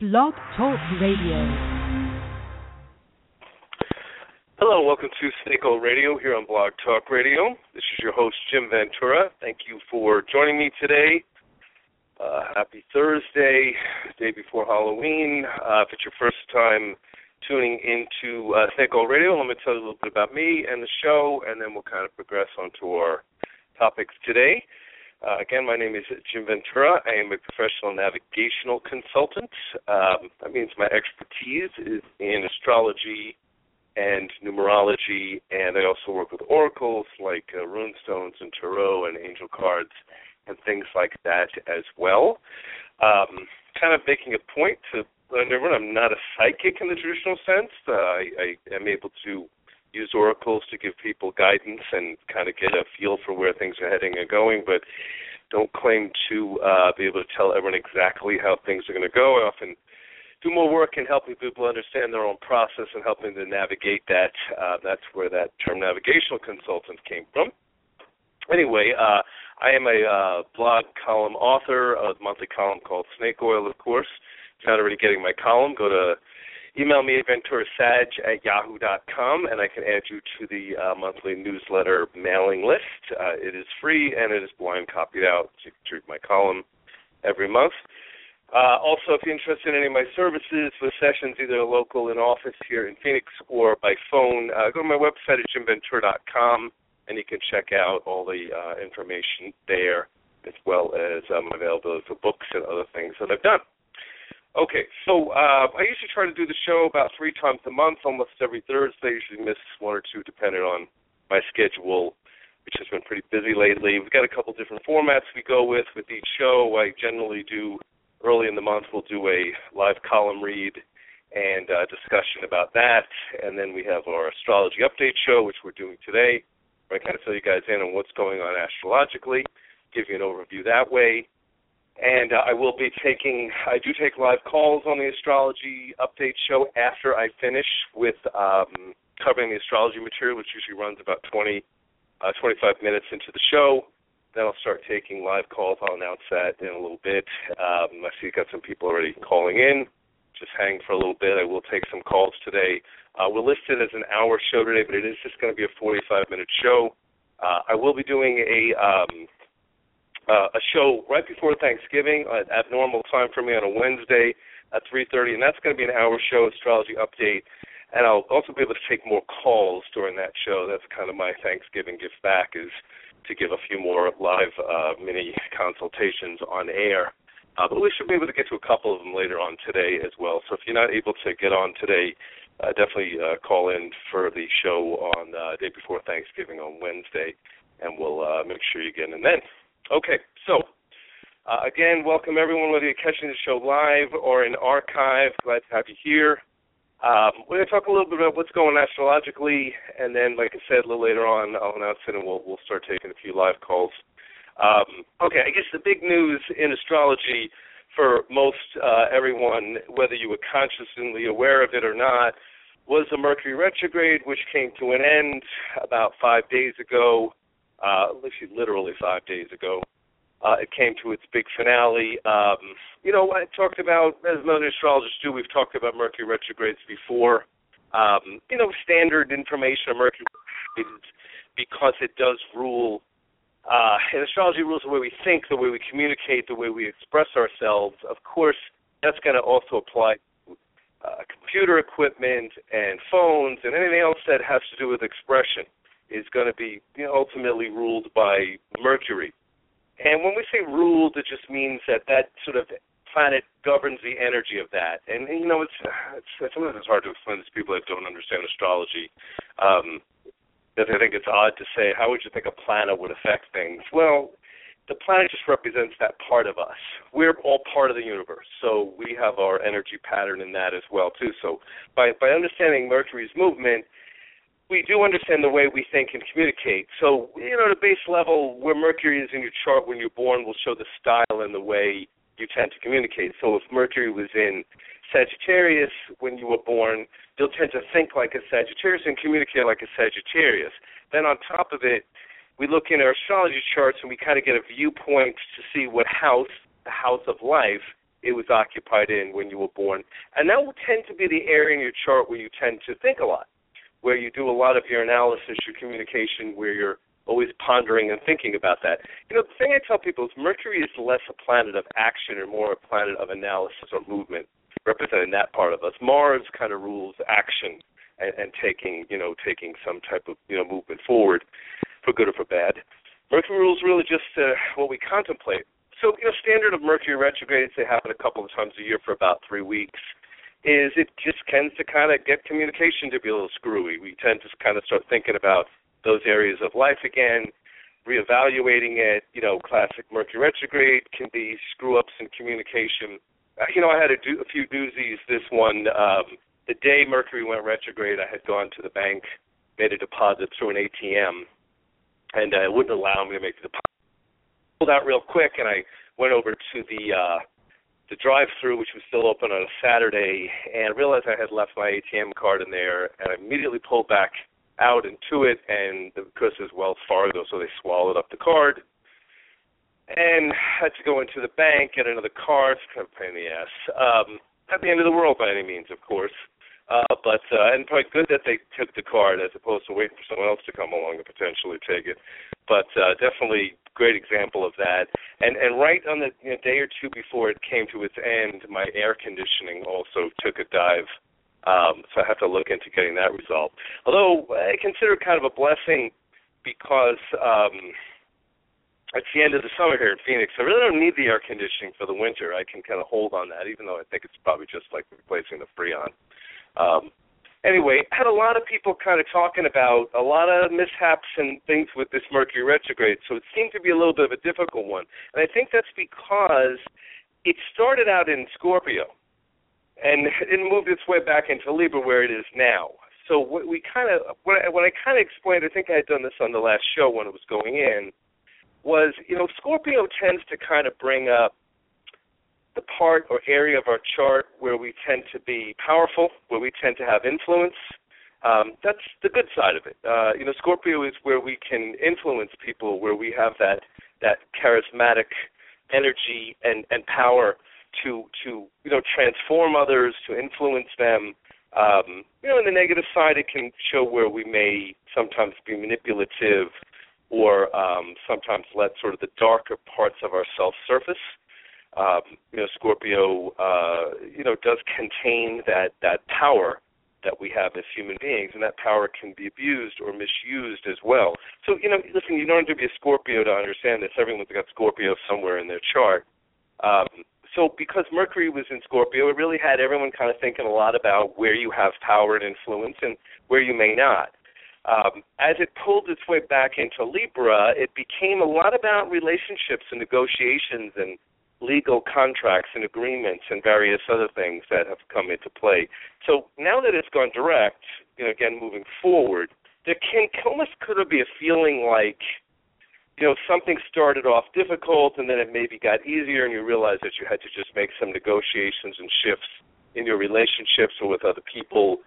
Blog Talk Radio. Hello, welcome to Snake Oil Radio here on Blog Talk Radio. This is your host, Jim Ventura. Thank you for joining me today. Uh, happy Thursday, day before Halloween. Uh, if it's your first time tuning into uh, Snake Oil Radio, let me tell you a little bit about me and the show, and then we'll kind of progress onto our topics today. Uh, again, my name is Jim Ventura. I am a professional navigational consultant. Um, that means my expertise is in astrology and numerology, and I also work with oracles like uh, runestones and tarot and angel cards and things like that as well. Um, kind of making a point to everyone, I'm not a psychic in the traditional sense. Uh, I, I am able to use oracles to give people guidance and kind of get a feel for where things are heading and going, but don't claim to uh, be able to tell everyone exactly how things are going to go. I often do more work in helping people understand their own process and helping them navigate that. Uh, that's where that term navigational consultant came from. Anyway, uh, I am a uh, blog column author, a monthly column called Snake Oil, of course. If you're not already getting my column, go to email me at venturasag at yahoo.com, and I can add you to the uh, monthly newsletter mailing list. Uh, it is free and it is blind copied out, so you can read my column every month. Uh, also, if you're interested in any of my services with sessions, either local in office here in Phoenix or by phone, uh, go to my website at jimventura.com, and you can check out all the uh, information there, as well as um, availability for books and other things that I've done. Okay, so uh, I usually try to do the show about three times a month, almost every Thursday. I usually miss one or two depending on my schedule, which has been pretty busy lately. We've got a couple different formats we go with with each show. I generally do early in the month we'll do a live column read and uh, discussion about that, and then we have our astrology update show, which we're doing today, where I kind of fill you guys in on what's going on astrologically, give you an overview that way and uh, I will be taking. I do take live calls on the astrology update show after I finish with um, covering the astrology material, which usually runs about 20, uh, 25 minutes into the show. Then I'll start taking live calls. I'll announce that in a little bit. Um, I see you got some people already calling in. Just hang for a little bit. I will take some calls today. Uh, we're listed as an hour show today, but it is just going to be a 45 minute show. Uh, I will be doing a um, uh, a show right before Thanksgiving at, at normal time for me on a Wednesday at 3:30, and that's going to be an hour show, astrology update. And I'll also be able to take more calls during that show. That's kind of my Thanksgiving gift back is to give a few more live uh, mini consultations on air. Uh, but we should be able to get to a couple of them later on today as well. So if you're not able to get on today, uh, definitely uh, call in for the show on uh, day before Thanksgiving on Wednesday, and we'll uh, make sure you get in then. Okay, so uh, again, welcome everyone, whether you're catching the show live or in archive. Glad to have you here. Um, we're going to talk a little bit about what's going on astrologically, and then, like I said, a little later on, I'll announce it, and we'll we'll start taking a few live calls. Um, okay, I guess the big news in astrology for most uh, everyone, whether you were consciously aware of it or not, was the Mercury retrograde, which came to an end about five days ago uh, literally five days ago. Uh, it came to its big finale. Um, you know, I talked about, as most astrologers do, we've talked about Mercury retrogrades before. Um, you know, standard information on Mercury retrogrades because it does rule, uh, and astrology rules the way we think, the way we communicate, the way we express ourselves. Of course, that's going to also apply uh, computer equipment and phones and anything else that has to do with expression is going to be you know, ultimately ruled by Mercury. And when we say ruled, it just means that that sort of planet governs the energy of that. And, and you know, it's, it's sometimes it's hard to explain to people that don't understand astrology. Um, that I think it's odd to say, how would you think a planet would affect things? Well, the planet just represents that part of us. We're all part of the universe, so we have our energy pattern in that as well too. So by by understanding Mercury's movement, we do understand the way we think and communicate. So, you know, the base level where Mercury is in your chart when you're born will show the style and the way you tend to communicate. So, if Mercury was in Sagittarius when you were born, you'll tend to think like a Sagittarius and communicate like a Sagittarius. Then, on top of it, we look in our astrology charts and we kind of get a viewpoint to see what house, the house of life, it was occupied in when you were born. And that will tend to be the area in your chart where you tend to think a lot, where you do a lot of your analysis, your communication, where you're always pondering and thinking about that. You know, the thing I tell people is Mercury is less a planet of action and more a planet of analysis or movement, representing that part of us. Mars kind of rules action and, and taking, you know, taking some type of, you know, movement forward, for good or for bad. Mercury rules really just uh, what we contemplate so, you know, standard of Mercury retrogrades, they happen a couple of times a year for about three weeks, is it just tends to kind of get communication to be a little screwy. We tend to kind of start thinking about those areas of life again, reevaluating it. You know, classic Mercury retrograde can be screw ups in communication. Uh, you know, I had a, do, a few doozies. This one, um, the day Mercury went retrograde, I had gone to the bank, made a deposit through an ATM, and uh, it wouldn't allow me to make the deposit pulled out real quick, and I went over to the uh, the drive-through, which was still open on a Saturday, and realized I had left my ATM card in there, and I immediately pulled back out into it, and because it was Wells Fargo, so they swallowed up the card, and had to go into the bank, get another card. It's kind of a pain in the ass. Um, not the end of the world by any means, of course. Uh, but uh, and probably good that they took the card as opposed to waiting for someone else to come along and potentially take it. But uh, definitely great example of that. And and right on the you know, day or two before it came to its end, my air conditioning also took a dive. Um, so I have to look into getting that resolved. Although I consider it kind of a blessing because um, it's the end of the summer here in Phoenix. I really don't need the air conditioning for the winter. I can kind of hold on that, even though I think it's probably just like replacing the Freon. Um, anyway, had a lot of people kind of talking about a lot of mishaps and things with this Mercury retrograde, so it seemed to be a little bit of a difficult one. And I think that's because it started out in Scorpio and it moved its way back into Libra where it is now. So what we kind of I, what I kind of explained, I think I had done this on the last show when it was going in, was you know Scorpio tends to kind of bring up the part or area of our chart where we tend to be powerful, where we tend to have influence. Um, that's the good side of it. Uh, you know, Scorpio is where we can influence people, where we have that that charismatic energy and and power to to you know transform others, to influence them. Um, you know, on the negative side, it can show where we may sometimes be manipulative, or um, sometimes let sort of the darker parts of ourselves surface um, you know, Scorpio, uh, you know, does contain that that power that we have as human beings, and that power can be abused or misused as well. So, you know, listen, you don't have to be a Scorpio to understand this. Everyone's got Scorpio somewhere in their chart. Um, so, because Mercury was in Scorpio, it really had everyone kind of thinking a lot about where you have power and influence and where you may not. Um, as it pulled its way back into Libra, it became a lot about relationships and negotiations and legal contracts and agreements and various other things that have come into play. So now that it's gone direct, you know, again moving forward, there can almost could be a feeling like, you know, something started off difficult and then it maybe got easier and you realize that you had to just make some negotiations and shifts in your relationships or with other people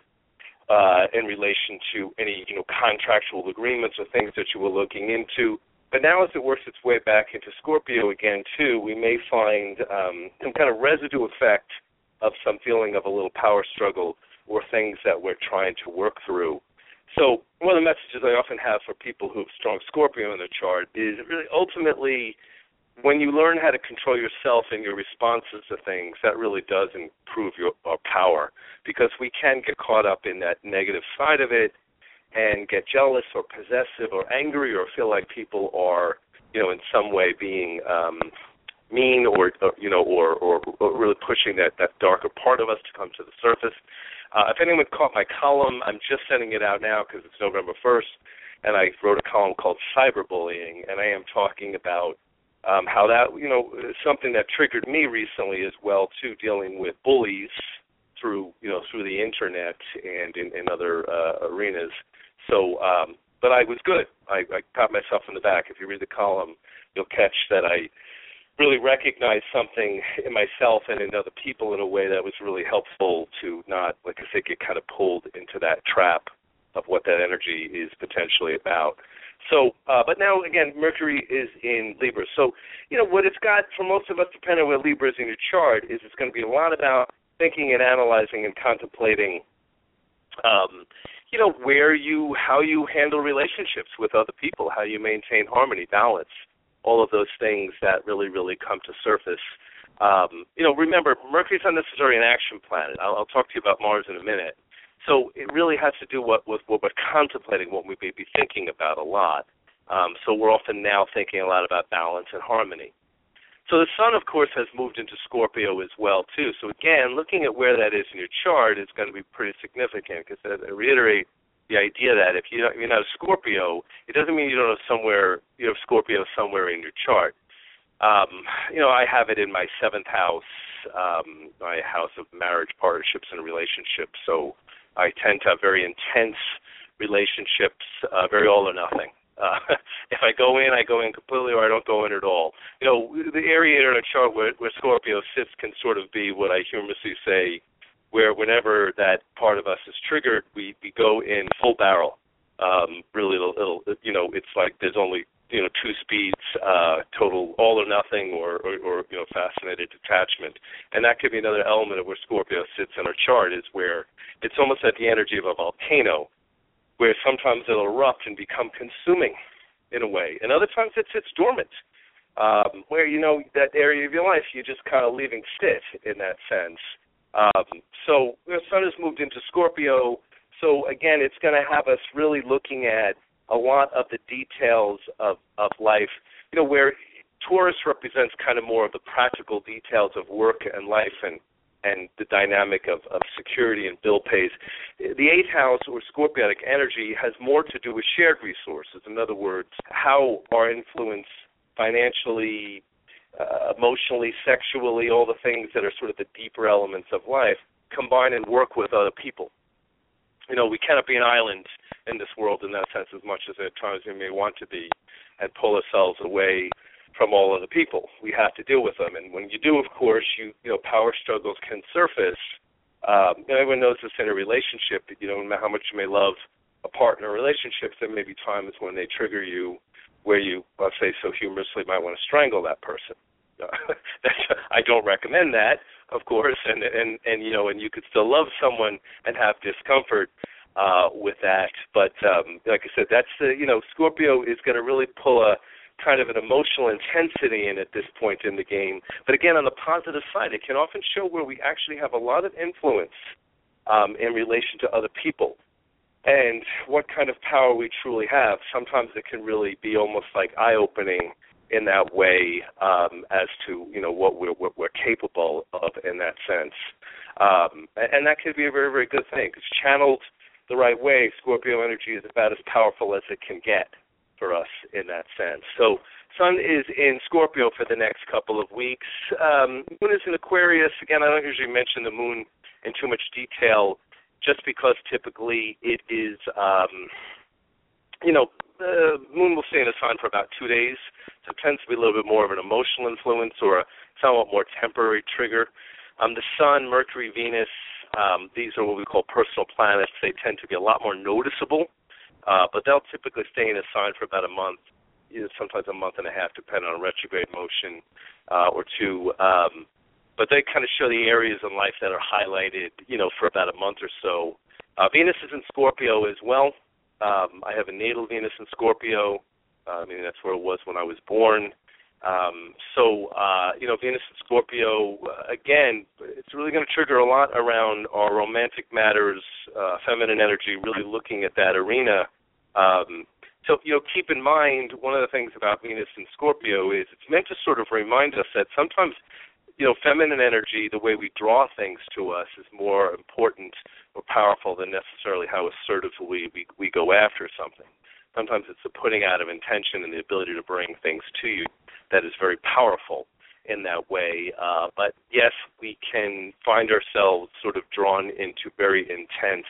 uh, in relation to any, you know, contractual agreements or things that you were looking into but now, as it works its way back into Scorpio again, too, we may find um, some kind of residue effect of some feeling of a little power struggle or things that we're trying to work through. So, one of the messages I often have for people who have strong Scorpio in their chart is really ultimately when you learn how to control yourself and your responses to things, that really does improve your, your power because we can get caught up in that negative side of it and get jealous or possessive or angry or feel like people are, you know, in some way being um, mean or, or you know, or, or, or really pushing that that darker part of us to come to the surface. Uh, if anyone caught my column, I'm just sending it out now because it's November 1st, and I wrote a column called Cyberbullying, and I am talking about um, how that, you know, something that triggered me recently as well too, dealing with bullies through, you know, through the internet and in, in other uh, arenas. So, um, but I was good. I, I myself in the back. If you read the column, you'll catch that I really recognized something in myself and in other people in a way that was really helpful to not, like I say, get kind of pulled into that trap of what that energy is potentially about. So, uh, but now again, Mercury is in Libra. So, you know, what it's got for most of us, depending on where Libra is in your chart, is it's going to be a lot about thinking and analyzing and contemplating, um, you know, where you, how you handle relationships with other people, how you maintain harmony, balance, all of those things that really, really come to surface. Um, you know, remember, Mercury's not necessarily an action planet. I'll, I'll talk to you about Mars in a minute. So it really has to do what, with what we're contemplating, what we may be thinking about a lot. Um, so we're often now thinking a lot about balance and harmony. So the Sun, of course, has moved into Scorpio as well too. So again, looking at where that is in your chart is going to be pretty significant because I reiterate the idea that if you're not, you're not a Scorpio, it doesn't mean you don't have somewhere you have Scorpio somewhere in your chart. Um, you know, I have it in my seventh house, um, my house of marriage, partnerships, and relationships. So I tend to have very intense relationships, uh, very all or nothing. Uh, if I go in, I go in completely, or I don't go in at all. You know, the area in a chart where, where Scorpio sits can sort of be what I humorously say, where whenever that part of us is triggered, we we go in full barrel. Um, really, it'll, it'll you know, it's like there's only you know two speeds, uh, total all or nothing, or, or or you know fascinated detachment, and that could be another element of where Scorpio sits in our chart is where it's almost at the energy of a volcano where sometimes it'll erupt and become consuming in a way, and other times it sits dormant, um, where you know that area of your life you're just kind of leaving sit in that sense. Um, so the sun has moved into Scorpio, so again, it's going to have us really looking at a lot of the details of of life. You know, where Taurus represents kind of more of the practical details of work and life and and the dynamic of, of security and bill pays. The eighth house or scorpionic energy has more to do with shared resources. In other words, how our influence financially, uh, emotionally, sexually, all the things that are sort of the deeper elements of life, combine and work with other people. You know, we cannot be an island in this world in that sense as much as at times we may want to be and pull ourselves away from all of the people. We have to deal with them, and when you do, of course, you you know power struggles can surface. Um, everyone knows this in a relationship. You know, no matter how much you may love a partner relationships, there may be times when they trigger you, where you, let's say, so humorously, might want to strangle that person. I don't recommend that, of course, and and and you know, and you could still love someone and have discomfort uh with that. But um like I said, that's the you know, Scorpio is going to really pull a kind of an emotional intensity in at this point in the game. But again, on the positive side, it can often show where we actually have a lot of influence um, in relation to other people and what kind of power we truly have. Sometimes it can really be almost like eye opening in that way um, as to you know what we're what we're capable of in that sense, um, and that could be a very very good thing. It's channeled the right way. Scorpio energy is about as powerful as it can get for us in that sense. So Sun is in Scorpio for the next couple of weeks. Um, moon is in Aquarius. Again, I don't usually mention the Moon in too much detail, just because typically it is, um, you know, the Moon will stay in a sign for about two days, so it tends to be a little bit more of an emotional influence or a somewhat more temporary trigger. Um, the Sun, Mercury, Venus, um, these are what we call personal planets. They tend to be a lot more noticeable uh, but they'll typically stay in a sign for about a month, you know, sometimes a month and a half, depending on retrograde motion uh, or two. Um, but they kind of show the areas in life that are highlighted, you know, for about a month or so. Uh, Venus is in Scorpio as well. Um, I have a natal Venus in Scorpio. Uh, I mean, that's where it was when I was born. Um, so, uh, you know, Venus and Scorpio, uh, again, it's really going to trigger a lot around our romantic matters, uh, feminine energy, really looking at that arena. Um, so, you know, keep in mind, one of the things about Venus and Scorpio is it's meant to sort of remind us that sometimes, you know, feminine energy, the way we draw things to us, is more important or powerful than necessarily how assertively we, we go after something. Sometimes it's the putting out of intention and the ability to bring things to you that is very powerful in that way. Uh, but yes, we can find ourselves sort of drawn into very intense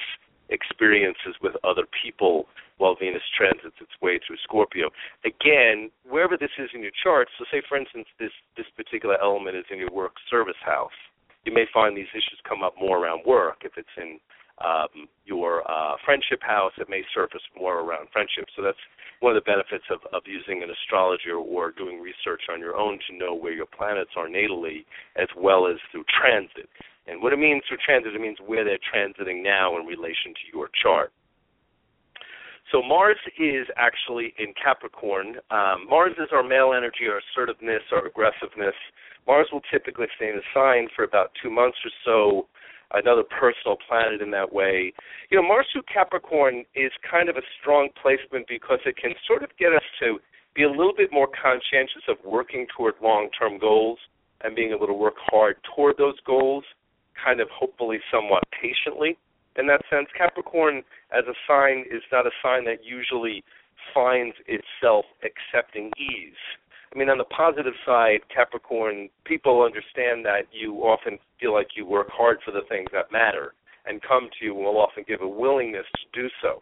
experiences with other people while Venus transits its way through Scorpio. Again, wherever this is in your chart, so say for instance this this particular element is in your work service house, you may find these issues come up more around work if it's in um, your uh, friendship house. It may surface more around friendship. So that's one of the benefits of, of using an astrologer or doing research on your own to know where your planets are natally, as well as through transit. And what it means through transit, it means where they're transiting now in relation to your chart. So Mars is actually in Capricorn. Um, Mars is our male energy, our assertiveness, our aggressiveness. Mars will typically stay in the sign for about two months or so. Another personal planet in that way. You know, Mars through Capricorn is kind of a strong placement because it can sort of get us to be a little bit more conscientious of working toward long-term goals and being able to work hard toward those goals, kind of hopefully somewhat patiently in that sense. Capricorn as a sign is not a sign that usually finds itself accepting ease. I mean, on the positive side, Capricorn, people understand that you often feel like you work hard for the things that matter and come to you will often give a willingness to do so.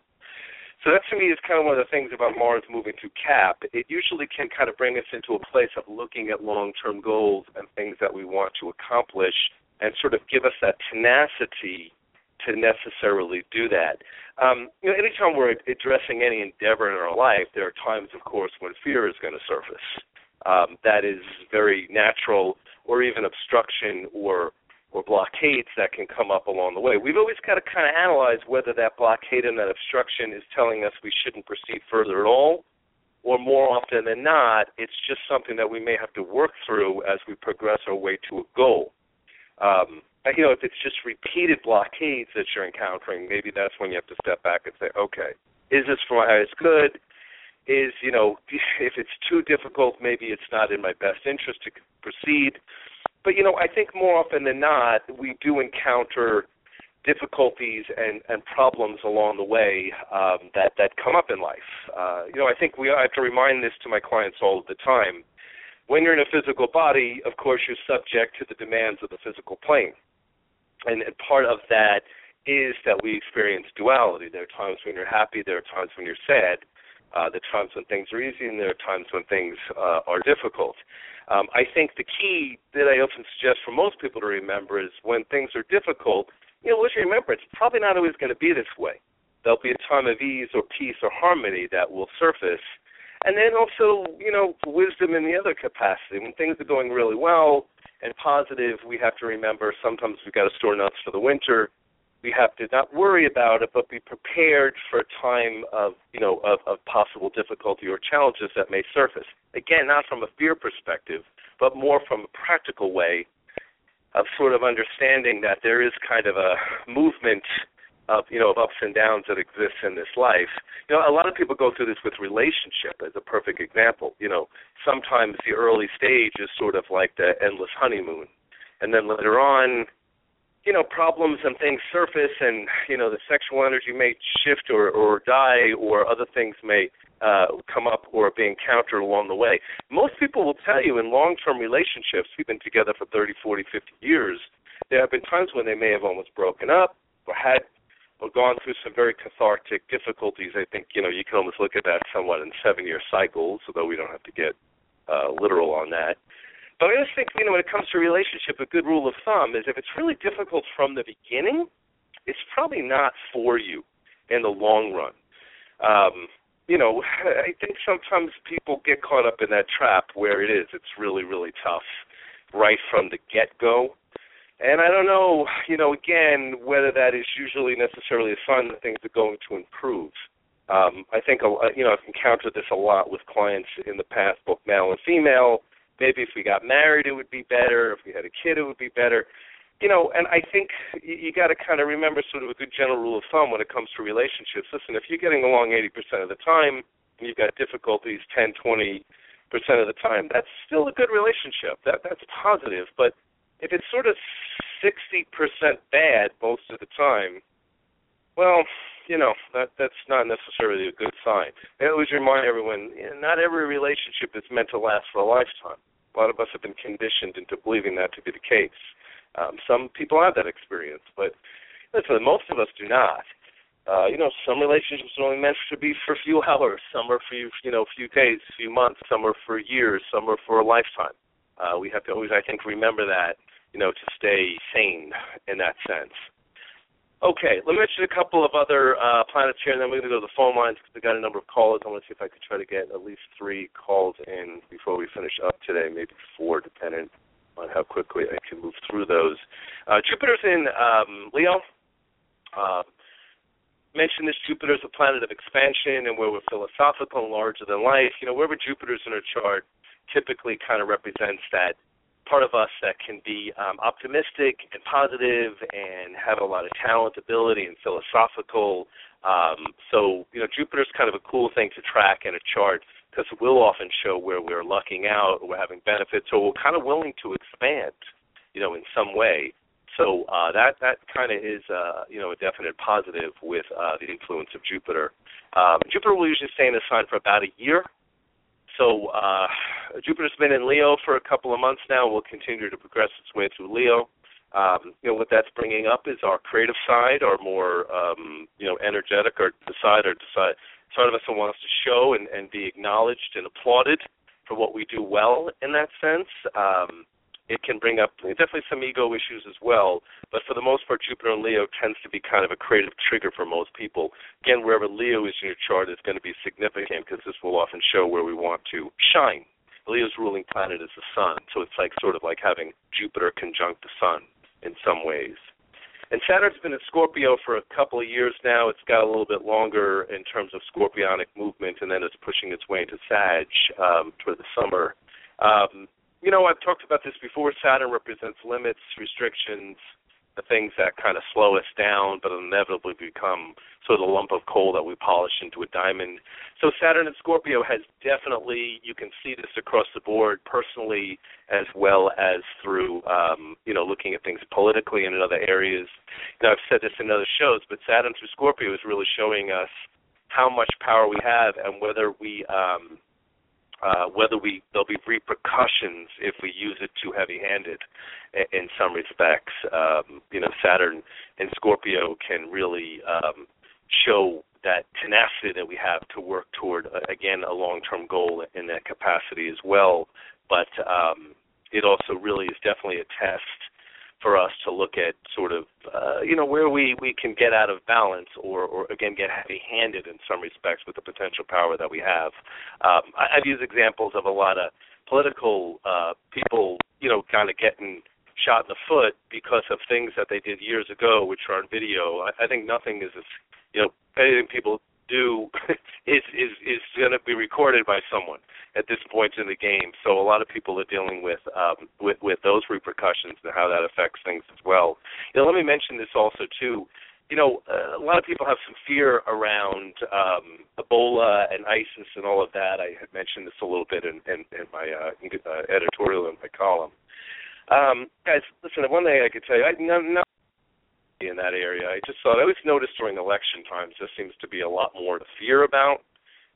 So that to me is kind of one of the things about Mars moving through Cap. It usually can kind of bring us into a place of looking at long term goals and things that we want to accomplish and sort of give us that tenacity to necessarily do that. Um, you know, anytime we're addressing any endeavor in our life, there are times, of course, when fear is going to surface. Um, that is very natural, or even obstruction or or blockades that can come up along the way. We've always got to kind of analyze whether that blockade and that obstruction is telling us we shouldn't proceed further at all, or more often than not, it's just something that we may have to work through as we progress our way to a goal. Um, you know, if it's just repeated blockades that you're encountering, maybe that's when you have to step back and say, okay, is this for my highest good? Is you know, if it's too difficult, maybe it's not in my best interest to proceed. But you know, I think more often than not, we do encounter difficulties and, and problems along the way um, that that come up in life. Uh, you know, I think we I have to remind this to my clients all the time. When you're in a physical body, of course, you're subject to the demands of the physical plane and, and part of that is that we experience duality. There are times when you're happy, there are times when you're sad, uh, are times when things are easy, and there are times when things uh, are difficult. Um, I think the key that I often suggest for most people to remember is when things are difficult, you know, let's remember it's probably not always going to be this way. There'll be a time of ease or peace or harmony that will surface. And then also, you know, wisdom in the other capacity. When things are going really well, and positive, we have to remember sometimes we've got to store nuts for the winter. We have to not worry about it, but be prepared for a time of, you know, of, of possible difficulty or challenges that may surface. Again, not from a fear perspective, but more from a practical way of sort of understanding that there is kind of a movement of you know of ups and downs that exist in this life. You know, a lot of people go through this with relationship as a perfect example. You know, sometimes the early stage is sort of like the endless honeymoon, and then later on, you know, problems and things surface, and you know the sexual energy may shift or or die, or other things may uh, come up or be encountered along the way. Most people will tell you in long-term relationships, we've been together for 30, 40, 50 years, there have been times when they may have almost broken up or had or gone through some very cathartic difficulties. I think you know you can almost look at that somewhat in seven-year cycles, although we don't have to get uh, literal on that. But I just think you know when it comes to relationship, a good rule of thumb is if it's really difficult from the beginning, it's probably not for you in the long run. Um, you know, I think sometimes people get caught up in that trap where it is. It's really, really tough right from the get go. And I don't know, you know, again, whether that is usually necessarily a sign that things are going to improve. Um, I think, you know, I've encountered this a lot with clients in the past, both male and female. Maybe if we got married, it would be better. If we had a kid, it would be better. You know, and I think you, you got to kind of remember sort of a good general rule of thumb when it comes to relationships. Listen, if you're getting along 80% of the time and you've got difficulties 10, 20% of the time, that's still a good relationship. That that's positive. But if it's sort of 60% bad most of the time, well, you know, that that's not necessarily a good sign. I always remind everyone, you know, not every relationship is meant to last for a lifetime. A lot of us have been conditioned into believing that to be the case. Um, some people have that experience, but listen, most of us do not. Uh, you know, some relationships are only meant to be for a few hours. Some are for you, know, a few days, a few months. Some are for years. Some are for a lifetime. Uh, we have to always, I think, remember that you know, to stay sane in that sense. Okay, let me mention a couple of other uh, planets here, and then we're going to go to the phone lines because we got a number of callers. I want to see if I could try to get at least three calls in before we finish up today, maybe four, depending on how quickly I can move through those. Uh, Jupiter's in um, Leo. Uh, mentioned this Jupiter's a planet of expansion, and where we're philosophical and larger than life. You know, wherever Jupiter's in a chart, typically kind of represents that part of us that can be um, optimistic and positive and have a lot of talent, ability, and philosophical. Um, so, you know, Jupiter's kind of a cool thing to track in a chart because it will often show where we're lucking out or we're having benefits or we're kind of willing to expand, you know, in some way. So uh, that that kind of is uh, you know a definite positive with uh, the influence of Jupiter. Um, Jupiter will usually stay in the sign for about a year, so uh, Jupiter's been in Leo for a couple of months now. Will continue to progress its way through Leo. Um, you know what that's bringing up is our creative side, our more um, you know energetic, or side or decide side of us that wants to show and, and be acknowledged and applauded for what we do well in that sense. Um, it can bring up definitely some ego issues as well. But for the most part, Jupiter and Leo tends to be kind of a creative trigger for most people. Again, wherever Leo is in your chart is going to be significant because this will often show where we want to shine. Leo's ruling planet is the sun, so it's like sort of like having Jupiter conjunct the sun in some ways. And Saturn's been in Scorpio for a couple of years now. It's got a little bit longer in terms of scorpionic movement, and then it's pushing its way into Sag um, toward the summer. Um, you know, I've talked about this before. Saturn represents limits, restrictions, the things that kind of slow us down, but inevitably become sort of the lump of coal that we polish into a diamond. So Saturn and Scorpio has definitely, you can see this across the board, personally as well as through, um, you know, looking at things politically and in other areas. Know, I've said this in other shows, but Saturn through Scorpio is really showing us how much power we have and whether we um, uh, whether we there'll be repercussions if we use it too heavy-handed. In, in some respects, um, you know, Saturn and Scorpio can really um, show that tenacity that we have to work toward uh, again a long-term goal in that capacity as well. But um, it also really is definitely a test for us to look at sort of uh, you know where we we can get out of balance or or again get heavy-handed in some respects with the potential power that we have. Um, I, I've used examples of a lot of political uh, people you know kind of getting shot in the foot because of things that they did years ago, which are on video. I, I think nothing is as you know anything people do is is is going to be recorded by someone at this point in the game. So a lot of people are dealing with um, with with those repercussions and how that affects things as well. You know, let me mention this also too. You know, uh, a lot of people have some fear around um, Ebola and ISIS and all of that. I had mentioned this a little bit in, in, in my uh, uh, editorial in my column. Um, guys, listen. One thing I could tell you, I, in that area. I just thought I always noticed during election times there seems to be a lot more to fear about.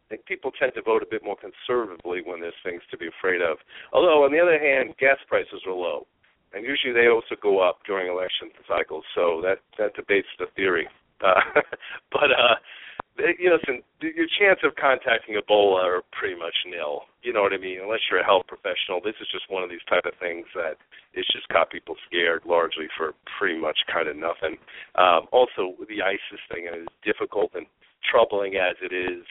I think people tend to vote a bit more conservatively when there's things to be afraid of. Although on the other hand, gas prices are low, and usually they also go up during election cycles. So that that debates the theory. Uh, but uh, you know, listen, your chance of contacting Ebola are pretty much nil. You know what I mean? Unless you're a health professional, this is just one of these type of things that it's just got people scared largely for pretty much kind of nothing. Um, also, the ISIS thing is difficult and troubling as it is.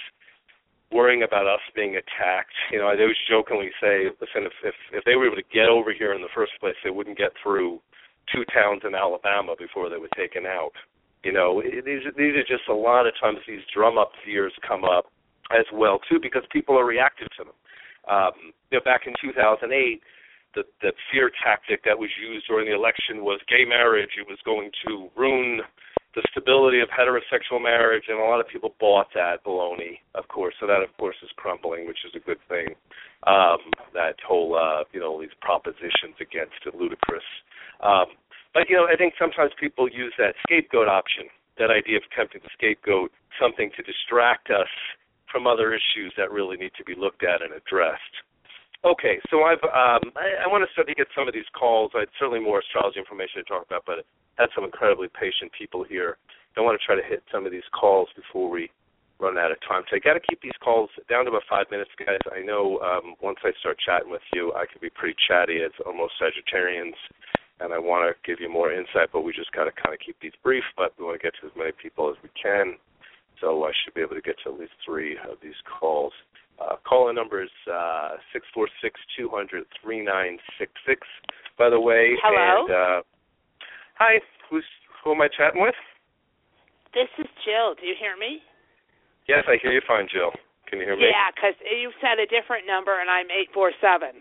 Worrying about us being attacked, you know, I always jokingly say, listen, if if if they were able to get over here in the first place, they wouldn't get through two towns in Alabama before they were taken out. You know, these these are just a lot of times these drum up fears come up as well too because people are reactive to them. Um, you know, back in 2008, the the fear tactic that was used during the election was gay marriage. It was going to ruin the stability of heterosexual marriage, and a lot of people bought that baloney, of course. So that, of course, is crumbling, which is a good thing. Um, that whole, uh, you know, these propositions against it, ludicrous. Um, but you know, I think sometimes people use that scapegoat option, that idea of attempting to scapegoat something to distract us from other issues that really need to be looked at and addressed. Okay, so I've um, I, I want to start to get some of these calls. I certainly more astrology information to talk about, but I had some incredibly patient people here. I want to try to hit some of these calls before we run out of time. So I got to keep these calls down to about five minutes, guys. I know um, once I start chatting with you, I can be pretty chatty as almost Sagittarians and I want to give you more insight, but we just got to kind of keep these brief. But we want to get to as many people as we can, so I should be able to get to at least three of these calls. Uh, call-in number is uh, six four six two hundred three nine six six. By the way, Hello. and uh, hi, who's who am I chatting with? This is Jill. Do you hear me? Yes, I hear you fine, Jill. Can you hear me? Yeah, because you said a different number, and I'm eight four seven.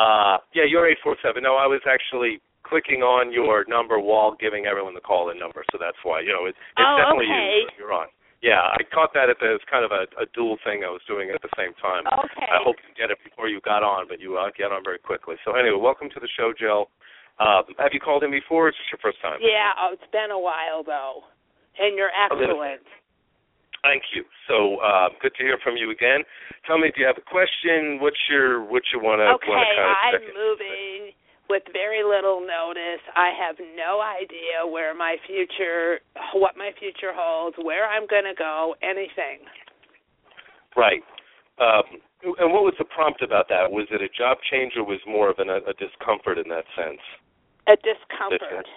Uh, yeah, you're 847. No, I was actually clicking on your number while giving everyone the call-in number, so that's why. You know, it, it's Oh, definitely okay. you. You're on. Yeah, I caught that at the, it's kind of a, a dual thing I was doing at the same time. Okay. I hope you get it before you got on, but you uh, get on very quickly. So anyway, welcome to the show, Jill. Um, have you called in before? Or is this your first time? Yeah, oh, it's been a while though, and you're Oh, excellent. Thank you. So uh, good to hear from you again. Tell me, do you have a question? What's your what you want to Okay, kind of I'm in? moving with very little notice. I have no idea where my future, what my future holds, where I'm going to go, anything. Right. Um, and what was the prompt about that? Was it a job change or was more of an, a discomfort in that sense? A discomfort.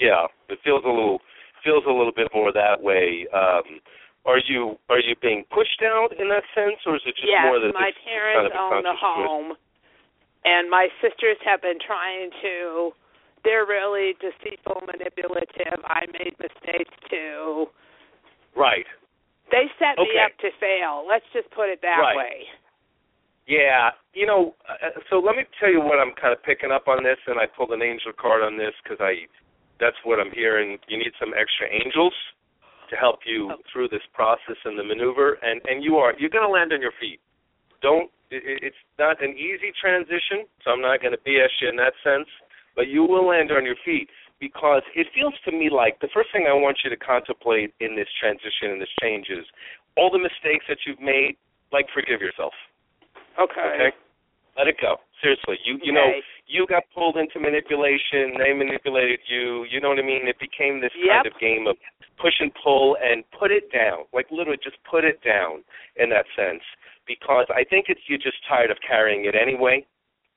Yeah, it feels a little feels a little bit more that way. Um, are you are you being pushed out in that sense, or is it just yes, more that my parents kind of own the home, and my sisters have been trying to. They're really deceitful, manipulative. I made mistakes too. Right. They set me up to fail. Let's just put it that Right. way. Yeah, you know. Uh, so let me tell you what I'm kind of picking up on this, and I pulled an angel card on this because I, that's what I'm hearing. You need some extra angels to help you Oh. through this process and the maneuver, and and you are you're going to land on your feet. Don't. It, it's not an easy transition, so I'm not going to BS you in that sense, but you will land on your feet because it feels to me like the first thing I want you to contemplate in this transition and this change is all the mistakes that you've made. Like forgive yourself. Okay. Okay. Let it go. Seriously. You you know, you got pulled into manipulation, they manipulated you, you know what I mean? It became this kind of game of push and pull and put it down. Like literally just put it down in that sense. Because I think it's you're just tired of carrying it anyway.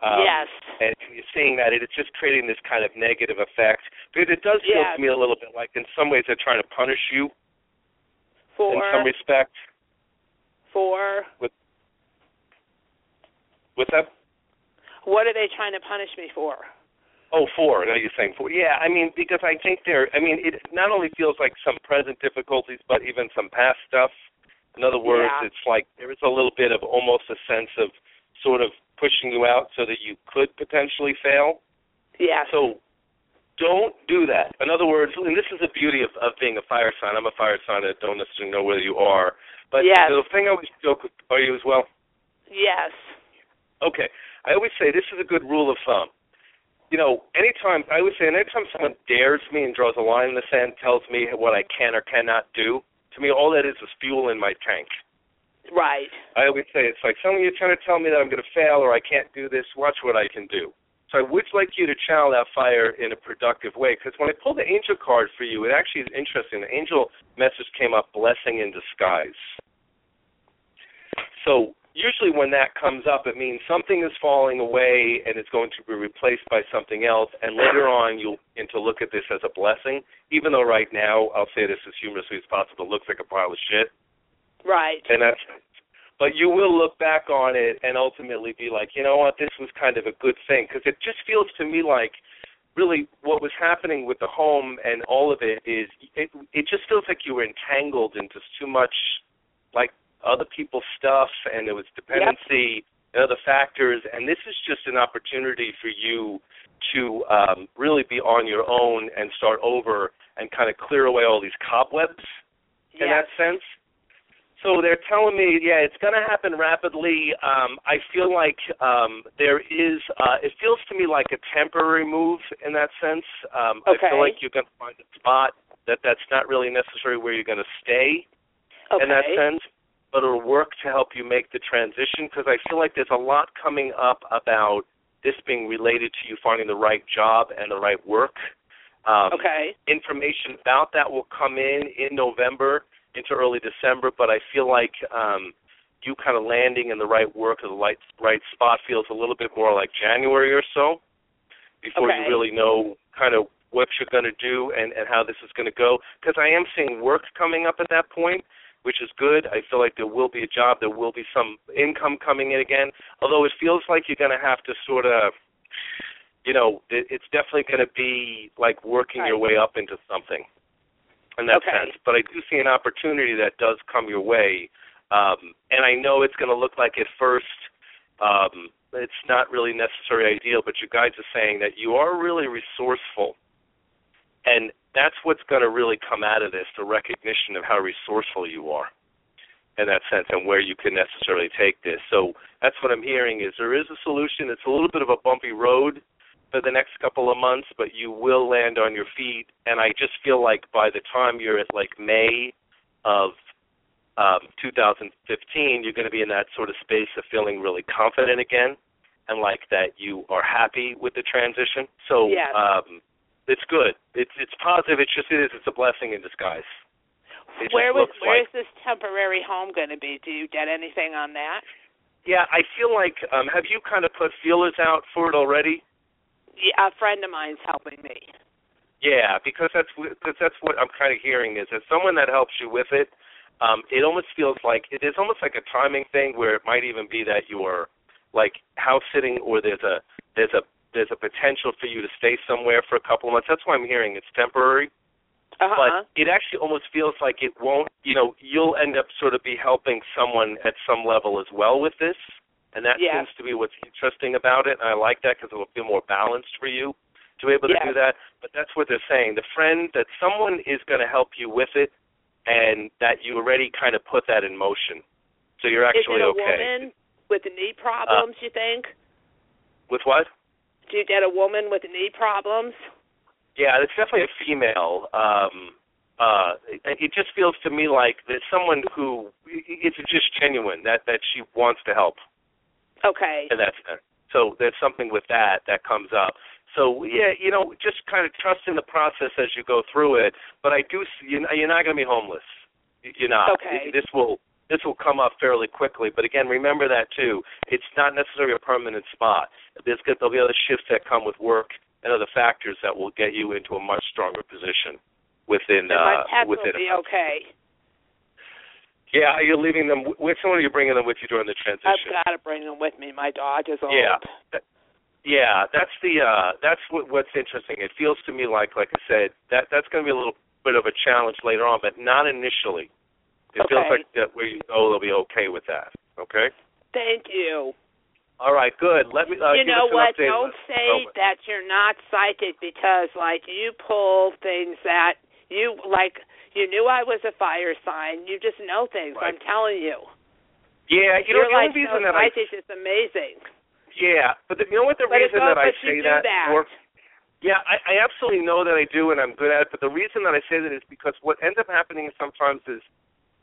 Um, yes. and you're seeing that it, it's just creating this kind of negative effect. Because it does feel Yes. to me a little bit like in some ways they're trying to punish you For in some respect. for With. What's that? What are they trying to punish me for? Oh, four. Now you're saying four. Yeah, I mean, because I think there. I mean, it not only feels like some present difficulties, but even some past stuff. In other words, Yeah. it's like there is a little bit of almost a sense of sort of pushing you out so that you could potentially fail. Yeah. So don't do that. In other words, and this is the beauty of, of being a fire sign. I'm a fire sign. I don't necessarily know whether you are, but Yes. the thing I always joke. with- Are you as well? yes. Okay. I always say this is a good rule of thumb. You know, anytime I always say anytime someone dares me and draws a line in the sand, tells me what I can or cannot do, to me all that is is fuel in my tank. Right. I always say it's like someone you're trying to tell me that I'm going to fail or I can't do this. Watch what I can do. So I would like you to channel that fire in a productive way because when I pulled the angel card for you, it actually is interesting. The angel message came up, blessing in disguise. So usually when that comes up, it means something is falling away and it's going to be replaced by something else. And later on, you'll begin to look at this as a blessing, even though right now, I'll say this as humorously as possible, it looks like a pile of shit. Right. And that's, but you will look back on it and ultimately be like, you know what, this was kind of a good thing because it just feels to me like really what was happening with the home and all of it is it it just feels like you were entangled into too much like other people's stuff and there was dependency and other factors and this is just an opportunity for you to um really be on your own and start over and kind of clear away all these cobwebs in that sense. So they're telling me, yeah, it's going to happen rapidly. Um, I feel like um, there is. Uh, it feels to me like a temporary move in that sense. Um, I feel like you're going to find a spot that that's not really necessarily where you're going to stay okay. in that sense, but it'll work to help you make the transition because I feel like there's a lot coming up about this being related to you finding the right job and the right work. Um, Okay. information about that will come in in November into early December, but I feel like um, you kind of landing in the right work or the right right spot feels a little bit more like January or so, before Okay. you really know kind of what you're going to do and and how this is going to go. Because I am seeing work coming up at that point, which is good. I feel like there will be a job, there will be some income coming in again. Although it feels like you're going to have to sort of you know, it, it's definitely going to be like working your way up into something in that Okay. sense. But I do see an opportunity that does come your way, um, and I know it's going to look like at first um, it's not really necessarily ideal, but your guides are saying that you are really resourceful, that's what's going to really come out of this: the recognition of how resourceful you are in that sense and where you can necessarily take this. So that's what I'm hearing is there is a solution. It's a little bit of a bumpy road for the next couple of months, but you will land on your feet. And I just feel like by the time you're at like May of um, 2015, you're going to be in that sort of space of feeling really confident again, and like that you are happy with the transition. So Yes. um, it's good. It's it's positive. It's just it is. It's a blessing in disguise. It where was where like- is this temporary home going to be? Do you get anything on that? Yeah, I feel like um have you kind of put feelers out for it already? Yeah, a friend of mine's helping me. Yeah, because that's because that's what I'm kind of hearing is that someone that helps you with it. Um, it almost feels like it is almost like a timing thing where it might even be that you are like house sitting or there's a there's a there's a potential for you to stay somewhere for a couple of months. That's why I'm hearing it's temporary. Uh-huh. but it actually almost feels like it won't you know you'll end up sort of be helping someone at some level as well with this and that Yeah. seems to be what's interesting about it and i like that because it will feel more balanced for you to be able to Yes. do that but that's what they're saying the friend that someone is going to help you with it and that you already kind of put that in motion so you're actually is it a okay woman with knee problems? you think? with what Do you get a woman with knee problems? Yeah, it's definitely a female. Um, uh, it, it just feels to me like that someone who it's just genuine that that she wants to help, Okay. and that's. So there's something with that that comes up. So yeah, you know, just kind of trust in the process as you go through it. But I do, see, you know, you're not going to be homeless. You're not. Okay. This will this will come up fairly quickly. But again, remember that too. It's not necessarily a permanent spot. There's there'll be other shifts that come with work and other factors that will get you into a much stronger position within and my uh within will be okay. yeah you're leaving them which one are you bringing them with you during the transition? I've got to bring them with me. My dog is old. Yeah. yeah that's the uh that's what what's interesting it feels to me like like i said that that's going to be a little bit of a challenge later on but not initially it feels like that where you go they'll be okay with that okay Thank you. All right good let me uh, you know what? Don't say that you're not psychic because, like, you pull things that you like. You knew I was a fire sign. You just know things. Right. I'm telling you. yeah you know the like only reason so that I psychic is amazing. yeah but the, you know what the but it's reason that I say that, that. for Yeah, I, I absolutely know that I do, and I'm good at it. But the reason that I say that is because what ends up happening sometimes is,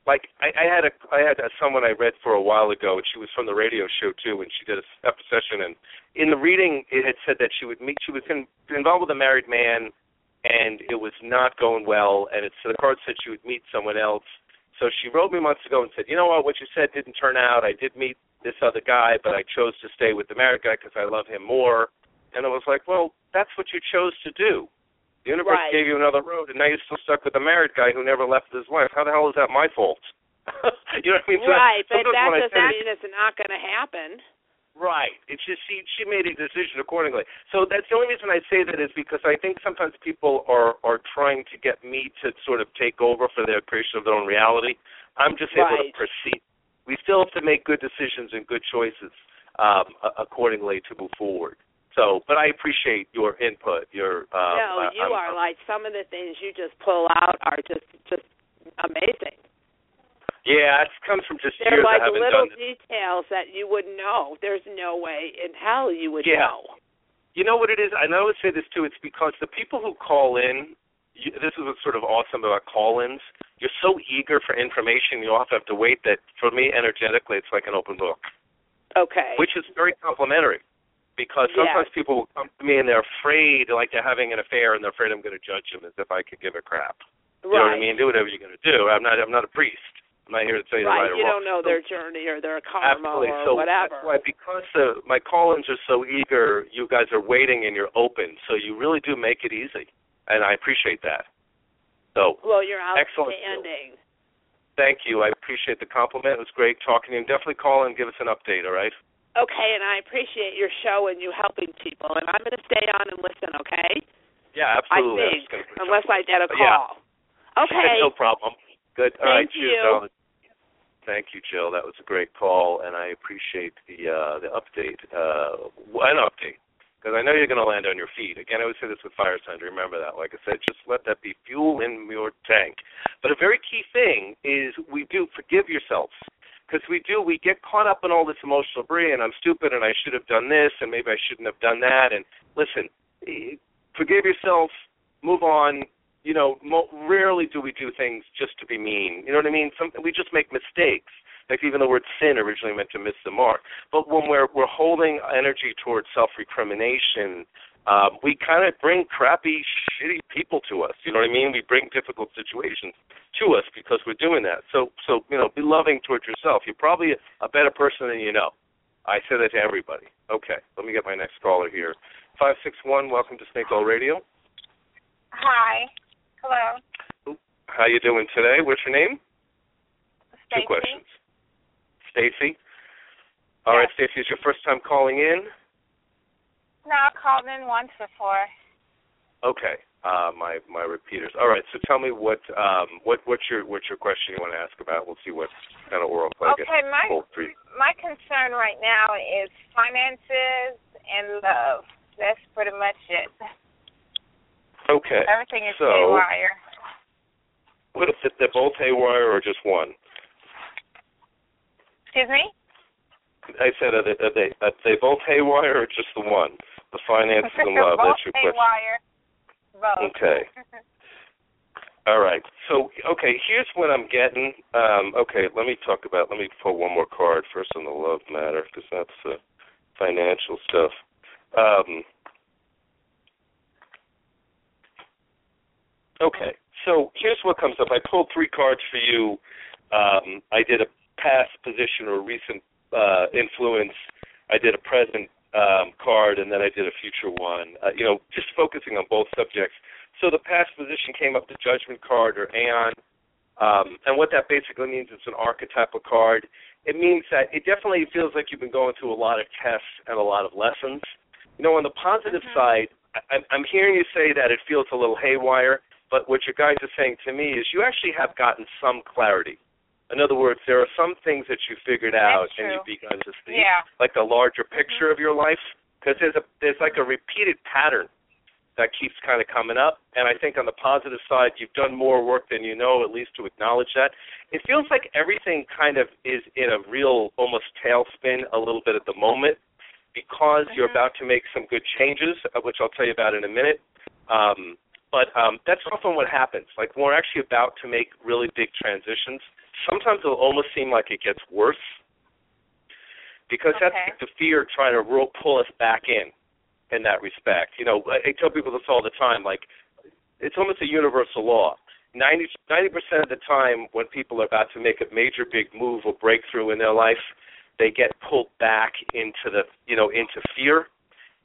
like, I, I had a I had a, someone I read for a while ago, and she was from the radio show too, and she did a session, and in the reading it had said that she would meet, she was in, involved with a married man, and it was not going well, and it it's the card said she would meet someone else. So she wrote me months ago and said, you know what, what you said didn't turn out. I did meet this other guy, but I chose to stay with the married guy because I love him more. And I was like, well, that's what you chose to do. The universe Right. gave you another road, and now you're still stuck with the married guy who never left his wife. How the hell is that my fault? you know what I mean? So right, but that doesn't mean it's not going to happen. Right. It's just she she made a decision accordingly. So that's the only reason I say that is because I think sometimes people are are trying to get me to sort of take over for their creation of their own reality. I'm just able to proceed. We still have to make good decisions and good choices um, accordingly to move forward. So, but I appreciate your input. Your uh, no, you I'm- are like some of the things you just pull out are just just amazing. Yeah, it comes from just They're years like I haven't little done this. details that you wouldn't know. There's no way in hell you would Yeah. know. You know what it is? And I always say this too. It's because the people who call in, you, this is what's sort of awesome about call-ins. You're so eager for information, you often have to wait. That for me, energetically, it's like an open book, Okay. which is very complimentary. Because sometimes Yes. people will come to me and they're afraid, like they're having an affair, and they're afraid I'm going to judge them as if I could give a crap. You right. know what I mean? Do whatever you're going to do. I'm not. I'm not a priest. I'm not here to tell you right. the right you or don't know wrong. their journey or their karma Absolutely. or so whatever. That's why, because the, my call-ins are so eager, you guys are waiting and you're open, so you really do make it easy, and I appreciate that. So, well, you're excellent. outstanding. Thank you. I appreciate the compliment. It was great talking to you. Definitely call and give us an update. All right. Okay, and I appreciate your show and you helping people, and I'm going to stay on and listen. Okay. Yeah, absolutely. I think, I unless I get a Uh, yeah. call. Okay. no problem. Good. All right. Thank Cheers, you. Thank you, Jill. That was a great call, and I appreciate the uh, the update. Uh, an update, because I know you're going to land on your feet. Again, I would say this with Fire Thunder. Remember that. Like I said, just let that be fuel in your tank. But a very key thing is we do forgive yourselves. Because we do, we get caught up in all this emotional debris, and I'm stupid, and I should have done this, and maybe I shouldn't have done that. And listen, eh, forgive yourself, move on, you know, mo- rarely do we do things just to be mean. You know what I mean? Some we just make mistakes. Like even the word sin originally meant to miss the mark. But when we're we're holding energy towards self-recrimination, um, we kind of bring crappy, shitty people to us. You know what I mean? We bring difficult situations to us because we're doing that. So so you know, be loving towards yourself. You're probably a better person than you know. I say that to everybody. Okay, let me get my next caller here. Five six one. Welcome to Snake Oil Radio. Hi. Hello. How you doing today? What's your name? Stacy. Two questions. Stacy. All right, Yes. Stacy, is your first time calling in? No, I called in once before. Okay. Uh, my my repeaters. All right. So tell me what um what what's your what's your question you want to ask about? We'll see what kind of I get. Okay, my my concern right now is finances and love. That's pretty much it. Okay. Everything is So- haywire. What if they're both haywire or just one? Excuse me? I said are they are they, are they both haywire or just the one? The finances and love. That's your question. Both. Okay. All right. So, okay, here's what I'm getting. Um, okay, let me talk about. Let me pull one more card first on the love matter because that's the financial stuff. Um, okay. So here's what comes up. I pulled three cards for you. Um, I did a past position or recent uh, influence. I did a present um, card, and then I did a future one. Uh, you know, just focusing on both subjects. So the past position came up the Judgment card or Aeon, um, and what that basically means is an archetypal card. It means that it definitely feels like you've been going through a lot of tests and a lot of lessons. You know, on the positive side, I, I'm hearing you say that it feels a little haywire, but what your guys are saying to me is you actually have gotten some clarity. In other words, there are some things that you figured out and you've begun to see, Yeah. like the larger picture of your life, because there's a there's like a repeated pattern that keeps kind of coming up. And I think on the positive side, you've done more work than you know, at least to acknowledge that. It feels like everything kind of is in a real almost tailspin a little bit at the moment because you're Mhm. about to make some good changes, uh, which I'll tell you about in a minute. Um, but um, that's often what happens. Like when we're actually about to make really big transitions, sometimes it'll almost seem like it gets worse because that's Okay. like the fear trying to ro- pull us back in in that respect. You know, I, I tell people this all the time. Like it's almost a universal law. 90 percent of the time, when people are about to make a major big move or breakthrough in their life, they get pulled back into the you know into fear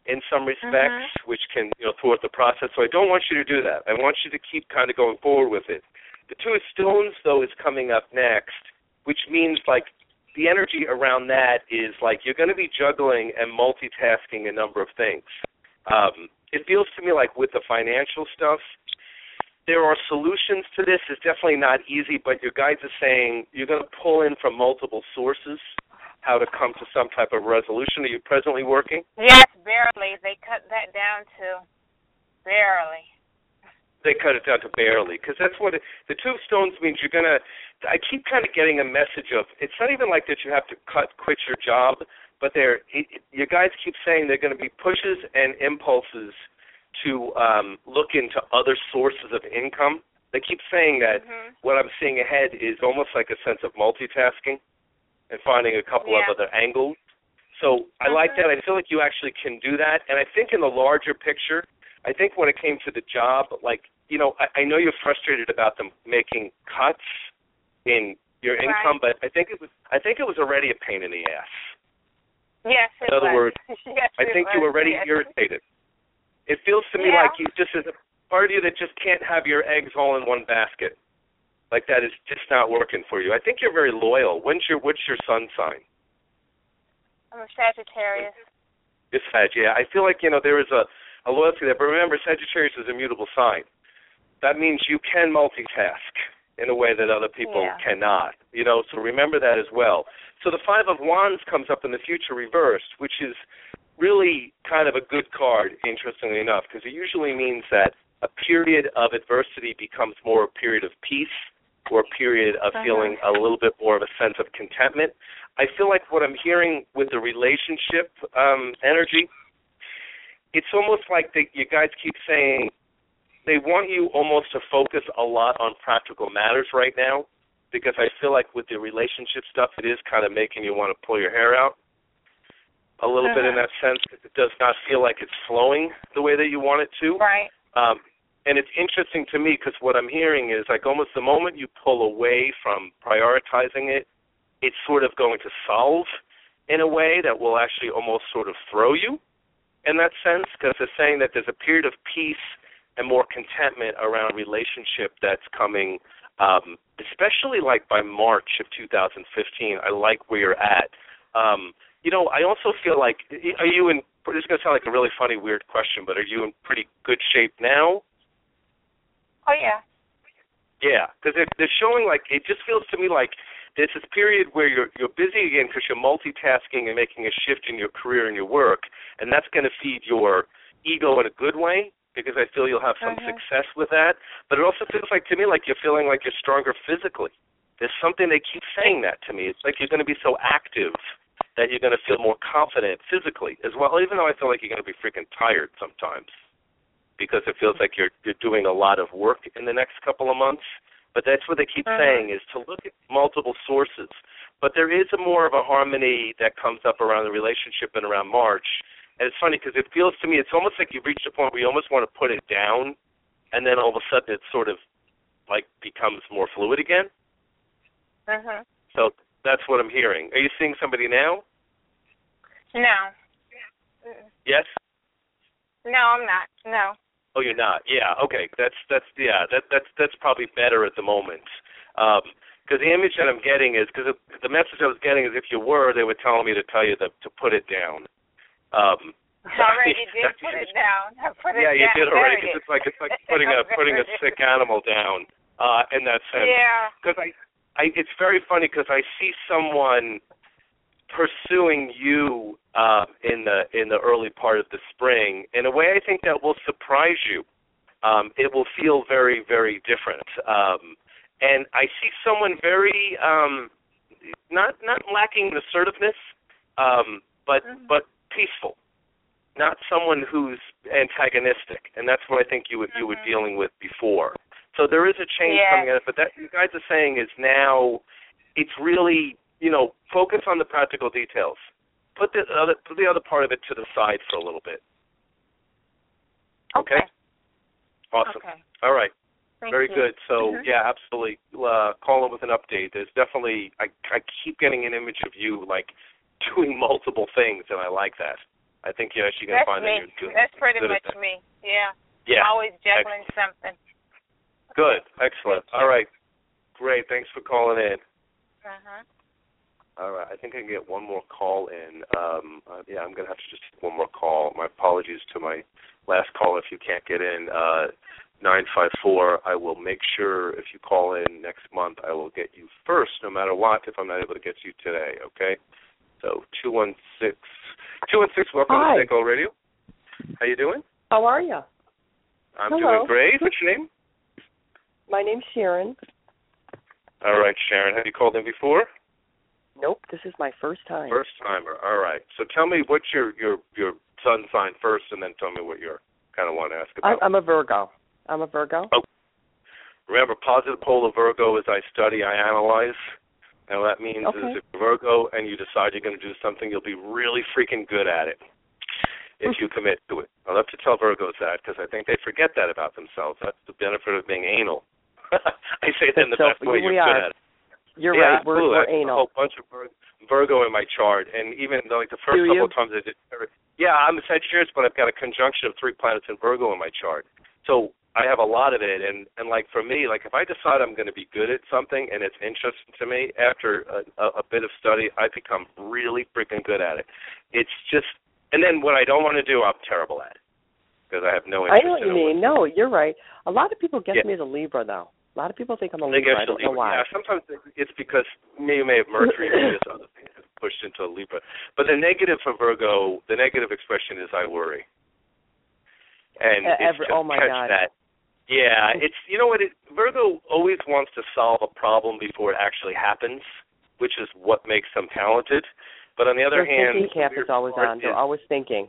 in some respects, mm-hmm. which can you know thwart the process. So I don't want you to do that. I want you to keep kind of going forward with it. The two of stones though is coming up next, which means like the energy around that is like you're going to be juggling and multitasking a number of things. Um, it feels to me like with the financial stuff, there are solutions to this. It's definitely not easy, but your guides are saying you're going to pull in from multiple sources how to come to some type of resolution. Are you presently working? Yes, barely. They cut that down to barely. They cut it down to barely because that's what it, the two of stones means. You're gonna. I keep kind of getting a message of it's not even like that you have to cut quit your job, but there it, your guys keep saying they're going to be pushes and impulses to um, look into other sources of income. They keep saying that Mhm. what I'm seeing ahead is almost like a sense of multitasking and finding a couple Yeah. of other angles. So I like Mhm. that. I feel like you actually can do that. And I think in the larger picture, I think when it came to the job, like, you know, I, I know you're frustrated about them making cuts in your income, but I think it was I think it was already a pain in the ass. Yes, it In other was. words, yes, I think you were already yes. irritated. It feels to me Yeah. like you just as a part of you that just can't have your eggs all in one basket. Like that is just not working for you. I think you're very loyal. When's your what's your sun sign? I'm a Sagittarius. It's Sag, yeah. I feel like, you know, there is a, a loyalty there. But remember, Sagittarius is a mutable sign. That means you can multitask in a way that other people Yeah. cannot. You know, so remember that as well. So the Five of Wands comes up in the future reversed, which is really kind of a good card, interestingly enough, because it usually means that a period of adversity becomes more a period of peace or a period of Uh-huh. feeling a little bit more of a sense of contentment. I feel like what I'm hearing with the relationship um, energy, it's almost like the, you guys keep saying they want you almost to focus a lot on practical matters right now because I feel like with the relationship stuff, it is kind of making you want to pull your hair out a little bit in Uh-huh. that sense because it does not feel like it's flowing the way that you want it to. Right. Um, and it's interesting to me because what I'm hearing is like almost the moment you pull away from prioritizing it, it's sort of going to solve in a way that will actually almost sort of throw you in that sense because they're saying that there's a period of peace and more contentment around relationship that's coming, um, especially like by March of 2015. I like where you're at. Um, you know, I also feel like, are you in? This is going to sound like a really funny, weird question, but are you in pretty good shape now? Oh yeah. Yeah, because they're, they're showing like it just feels to me like there's this period where you're you're busy again because you're multitasking and making a shift in your career and your work, and that's going to feed your ego in a good way because I feel you'll have some Mhm. success with that. But it also feels like to me like you're feeling like you're stronger physically. There's something they keep saying that to me. It's like you're going to be so active that you're going to feel more confident physically as well. Even though I feel like you're going to be freaking tired sometimes because it feels like you're you're doing a lot of work in the next couple of months. But that's what they keep Mhm. saying is to look at multiple sources. But there is a more of a harmony that comes up around the relationship and around March. And it's funny because it feels to me it's almost like you've reached a point where you almost want to put it down, and then all of a sudden it sort of like becomes more fluid again. Mhm. So that's what I'm hearing. Are you seeing somebody now? No. Yes. No, I'm not. No. Oh, you're not. Yeah. Okay. That's that's yeah. That that's that's probably better at the moment. Um, Because the image that I'm getting is because the message I was getting is if you were, they were telling me to tell you to to put it down. Um, I already did put it down. I put it yeah, you did already. It Because it's like it's like putting a putting a sick animal down. Uh, in that sense. Yeah. because I, I, it's very funny because I see someone pursuing you uh, in the in the early part of the spring in a way I think that will surprise you. Um, it will feel very very different, um, and I see someone very um, not not lacking in assertiveness, um, but Mhm. but peaceful. Not someone who's antagonistic, and that's what I think you were you were Mhm. dealing with before. So there is a change Yeah. coming in, but that you guys are saying is now it's really you know focus on the practical details. Put the other put the other part of it to the side for a little bit. Okay. Awesome. Okay. All right. Thank Very you. good. So Mhm. yeah, absolutely. Uh, call in with an update. There's definitely I I keep getting an image of you like doing multiple things, and I like that. I think you're actually going to find me. that you're doing That's pretty much that. me. Yeah. Yeah. I'm always juggling something. Good. Excellent. All right. Great. Thanks for calling in. Uh-huh. All right. I think I can get one more call in. Um, uh, yeah, I'm going to have to just take one more call. My apologies to my last call if you can't get in. Uh, 954. I will make sure if you call in next month, I will get you first, no matter what, if I'm not able to get you today, okay? So 216. 216, welcome Hi. to Snake Oil Radio. How you doing? How are you? I'm Hello. doing great. What's your name? My name's Sharon. All right, Sharon. Have you called in before? Nope, this is my first time. First timer. All right. So tell me what's your your your sun sign first, and then tell me what you kind of want to ask about. I'm a Virgo. I'm a Virgo. Oh. Remember, positive polar Virgo is I study, I analyze. And what that means Okay. is if you're Virgo and you decide you're going to do something, you'll be really freaking good at it if you commit to it. I love to tell Virgos that because I think they forget that about themselves. That's the benefit of being anal. I say it in the So best way you're are. good at it. You're yeah, right. We're, we're anal. a whole bunch of Vir- Virgo in my chart, and even though, like the first Do couple of times I did, yeah, I'm a Sagittarius, but I've got a conjunction of three planets in Virgo in my chart. So I have a lot of it, and and like for me, like if I decide I'm going to be good at something and it's interesting to me, after a, a, a bit of study, I become really freaking good at it. It's just, and then what I don't want to do, I'm terrible at because I have no interest. I know what you mean. No, you're right. A lot of people guess Yeah. me as a Libra, though. A lot of people think I'm a They Libra. I don't to know Libra. why. Yeah, sometimes it's because me may have Mercury and this other thing pushed into a Libra. But the negative for Virgo, the negative expression is I worry. And Uh, it's every- oh my God. that. Yeah, it's you know what it Virgo always wants to solve a problem before it actually happens, which is what makes them talented. But on the other Their hand, thinking cap is always on. They're always thinking.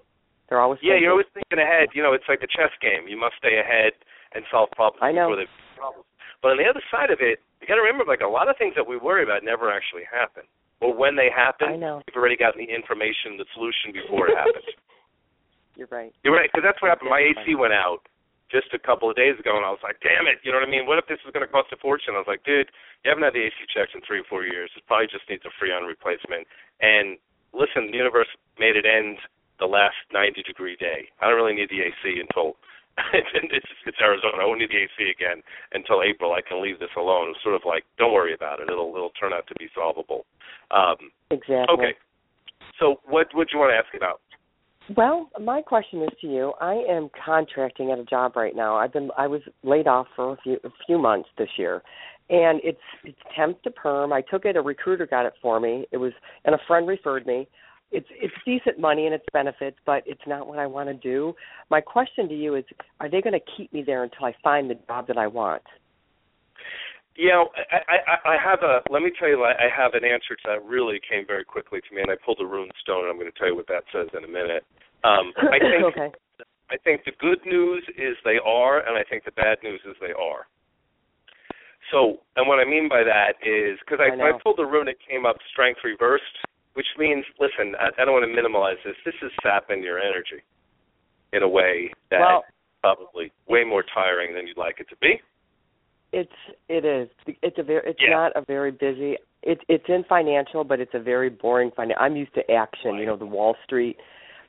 They're always yeah, thinking. you're always thinking ahead. You know, it's like a chess game. You must stay ahead and solve problems I know. before they problems. But on the other side of it, you got to remember, like a lot of things that we worry about never actually happen. Or when they happen, I know. you've already gotten the information, the solution before it happens. You're right. You're right, because that's what happened. My AC went out just a couple of days ago, and I was like, damn it, you know what I mean? What if this is going to cost a fortune? I was like, dude, you haven't had the AC checked in three or four years. It probably just needs a Freon replacement. And listen, the universe made it end the last 90 degree day. I don't really need the AC until it's it's Arizona. I won't need the AC again until April. I can leave this alone. It's sort of like, don't worry about it. It'll it'll turn out to be solvable. Um, Exactly. okay. So what would you want to ask about? Well, my question is to you. I am contracting at a job right now. I've been I was laid off for a few a few months this year. And it's it's temp to perm. I took it, a recruiter got it for me. It was and a friend referred me. It's it's decent money and it's benefits, but it's not what I want to do. My question to you is are they going to keep me there until I find the job that I want? You know, I, I, I have a. Let me tell you, I I have an answer to that. Really came very quickly to me, and I pulled a rune stone. and I'm going to tell you what that says in a minute. Um, I think okay. I think the good news is they are, and I think the bad news is they are. So, and what I mean by that is because I, I. I pulled the rune, it came up strength reversed, which means, listen, I, I don't want to minimize this. This is sapping your energy in a way that Well- probably way more tiring than you'd like it to be. It's it is. It's a very it's Yeah. not a very busy. It's it's in financial, but it's a very boring financial. I'm used to action, you know, the Wall Street,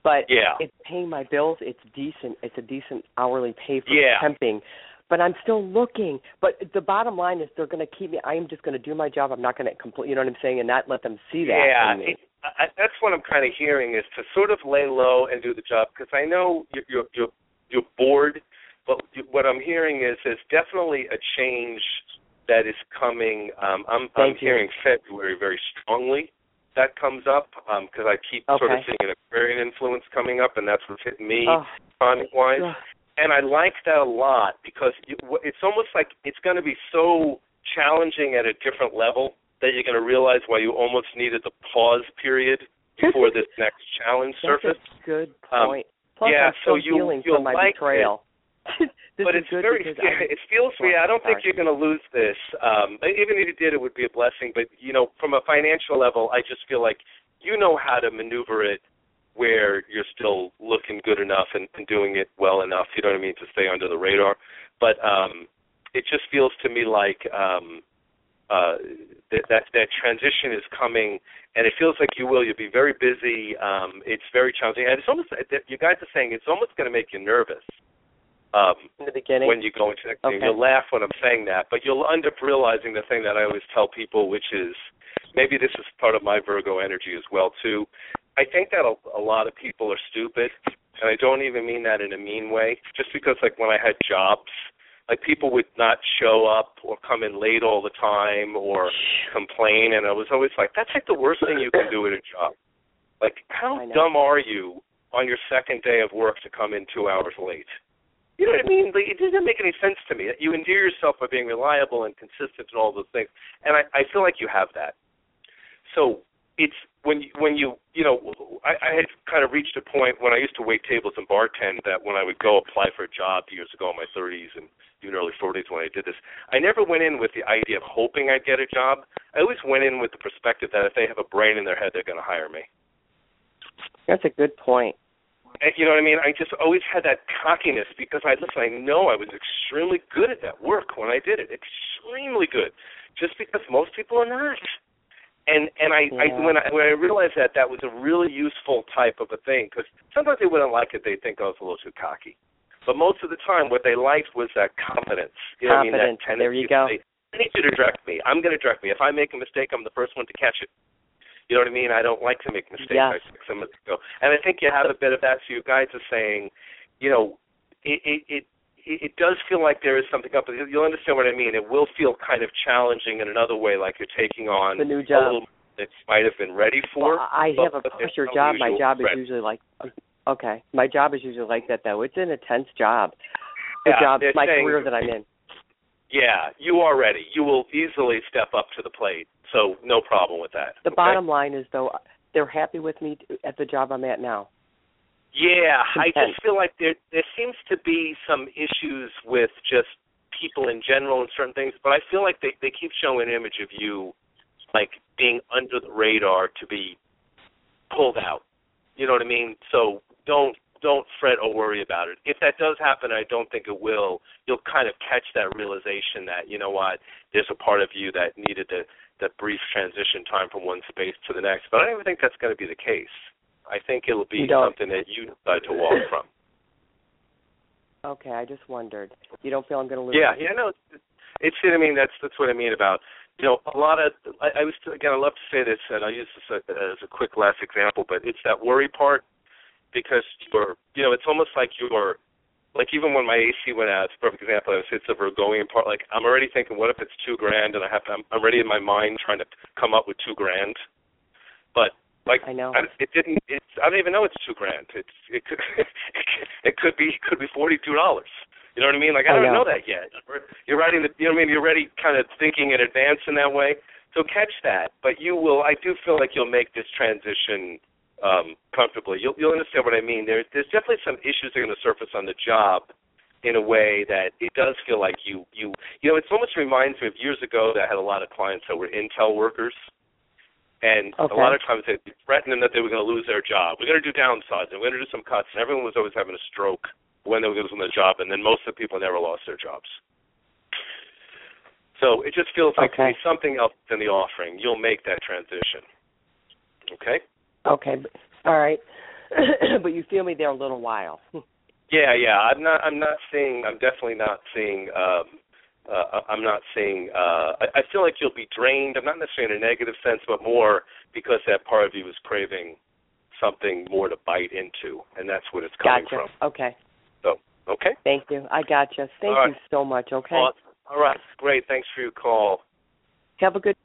but Yeah. it's paying my bills. It's decent. It's a decent hourly pay for Yeah. temping, but I'm still looking. But the bottom line is they're going to keep me. I am just going to do my job. I'm not going to complete. You know what I'm saying, and not let them see that. Yeah, it, I, that's what I'm kind of hearing is to sort of lay low and do the job because I know you're you're you're, you're bored, but what I'm hearing is there's definitely a change that is coming. Um, I'm I'm hearing February very strongly. That comes up because I keep sort of seeing an Aquarian influence coming up, and that's what's hitting me Oh, wise. And I like that a lot because it's almost like it's going to be so challenging at a different level that you're going to realize why you almost needed the pause period before this next challenge surfaced. a good Um, point. Plus, yeah, I'm so you- healing you'll from my like betrayal. this but it's very I, it feels Sorry, weird. I don't think you're going to lose this. Um, even if you did, it would be a blessing. But you know, from a financial level, I just feel like you know how to maneuver it where you're still looking good enough and, and doing it well enough. You know what I mean to stay under the radar. But um, it just feels to me like um, uh, that, that that transition is coming, and it feels like you will. You'll be very busy. Um, it's very challenging, and it's almost you guys are saying it's almost going to make you nervous. Um, in the beginning. when you go into that. Okay. You'll laugh when I'm saying that, but you'll end up realizing the thing that I always tell people, which is maybe this is part of my Virgo energy as well too. I think that a, a lot of people are stupid, and I don't even mean that in a mean way. Just because, like when I had jobs, like people would not show up or come in late all the time or complain, and I was always like, that's like the worst thing you can do at a job. Like, how dumb are you on your second day of work to come in two hours late? You know what I mean? Like, it doesn't make any sense to me. You endear yourself by being reliable and consistent and all those things, and I, I feel like you have that. So it's when you, when you you know I, I had kind of reached a point when I used to wait tables and bartend that when I would go apply for a job years ago in my 30s and even early 40s when I did this, I never went in with the idea of hoping I'd get a job. I always went in with the perspective that if they have a brain in their head, they're going to hire me. That's a good point. You know what I mean? I just always had that cockiness because I listen. I know I was extremely good at that work when I did it. Extremely good. just because most people are not. And and I, yeah. I when I when I realized that that was a really useful type of a thing because sometimes they wouldn't like it. They think oh, I was a little too cocky. But most of the time, what they liked was that confidence. You know confidence. What I mean? That there you go. Say, I need you to direct me. I'm going to direct me. If I make a mistake, I'm the first one to catch it. You know what I mean? I don't like to make mistakes. Yes. I fix them as I go. And I think you have a bit of that. So you guys are saying, you know, it it it, it does feel like there is something up. You'll understand what I mean. It will feel kind of challenging in another way, like you're taking on the new a job. little that you might have been ready for. Well, I have a pressure job. My job is usually like okay. My job is usually like that though. It's an intense job. The Yeah, job, my saying- career that I'm in. Yeah, you are ready. You will easily step up to the plate. So no problem with that. The okay? bottom line is though they're happy with me at the job I'm at now. Yeah, I just feel like there there seems to be some issues with just people in general and certain things, but I feel like they they keep showing an image of you like being under the radar to be pulled out. You know what I mean? So don't don't fret or worry about it. If that does happen, I don't think it will. You'll kind of catch that realization that you know what, there's a part of you that needed to that brief transition time from one space to the next. But I don't even think that's going to be the case. I think it'll be something that you decide to walk from. Okay, I just wondered. You don't feel I'm going to lose? Yeah, yeah, no, it's, it's I mean that's that's what I mean about you know a lot of I, I was again I love to say this and I'll use this as a, as a quick last example, but it's that worry part because you're you know it's almost like you're like even when my AC went out, it's a perfect example. It's, it's the Virgoian part. Like I'm already thinking, what if it's two grand, and I have to, I'm, I'm already in my mind trying to come up with two grand, but like I know. I, it didn't. It's I don't even know it's two grand. It's it could it could be it could be forty two dollars. You know what I mean? Like I I don't know. know that yet. You're writing the you know what I mean. You're already kind of thinking in advance in that way. So catch that. But you will. I do feel like you'll make this transition um, comfortably. You'll you'll understand what I mean. There's there's definitely some issues that are going to surface on the job in a way that it does feel like you you you know it almost reminds me of years ago that I had a lot of clients that were Intel workers. And Okay. a lot of times they threatened them that they were going to lose their job. We're going to do downsizing. And We're going to do some cuts. And everyone was always having a stroke when they were losing their job. And then most of the people never lost their jobs. So it just feels like Okay. something else in the offering. You'll make that transition. Okay? Okay, all right. but you feel me there a little while. Yeah, yeah. I'm not. I'm not seeing. I'm definitely not seeing. Um, uh, I'm not seeing. Uh, I, I feel like you'll be drained. I'm not necessarily in a negative sense, but more because that part of you is craving something more to bite into, and that's what it's coming gotcha. from. Okay. So, okay. Thank you. I gotcha. Thank you so much. Okay. All right. Great. Thanks for your call. Have a good.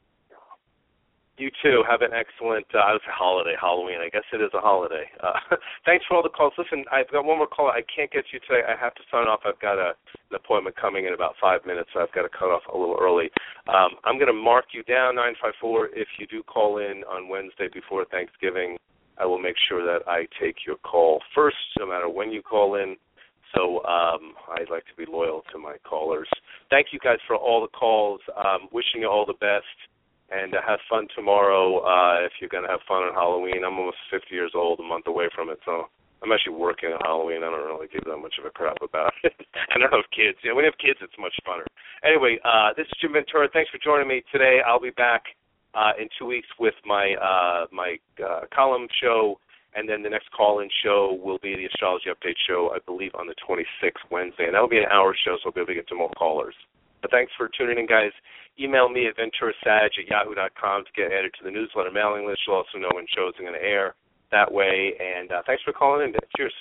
You too. Have an excellent. Uh, it's a holiday, Halloween. I guess it is a holiday. Uh, thanks for all the calls. Listen, I've got one more call. I can't get you today. I have to sign off. I've got a, an appointment coming in about five minutes, so I've got to cut off a little early. Um, I'm going to mark you down nine five four. If you do call in on Wednesday before Thanksgiving, I will make sure that I take your call first, no matter when you call in. So um, I'd like to be loyal to my callers. Thank you guys for all the calls. Um, wishing you all the best and uh, have fun tomorrow uh if you're going to have fun on Halloween. I'm almost 50 years old, a month away from it, so I'm actually working on Halloween. I don't really give that much of a crap about it. I don't have kids. You know, when you have kids, it's much funner. Anyway, uh this is Jim Ventura. Thanks for joining me today. I'll be back uh in two weeks with my uh my uh column show and then the next call-in show will be the astrology update show, I believe, on the 26th Wednesday, and that'll be an hour show, so I'll be able to get to more callers. But thanks for tuning in, guys. Email me at venturasag at yahoo.com to get added to the newsletter mailing list. You'll also know when shows are going to air that way. And uh, thanks for calling in. Cheers.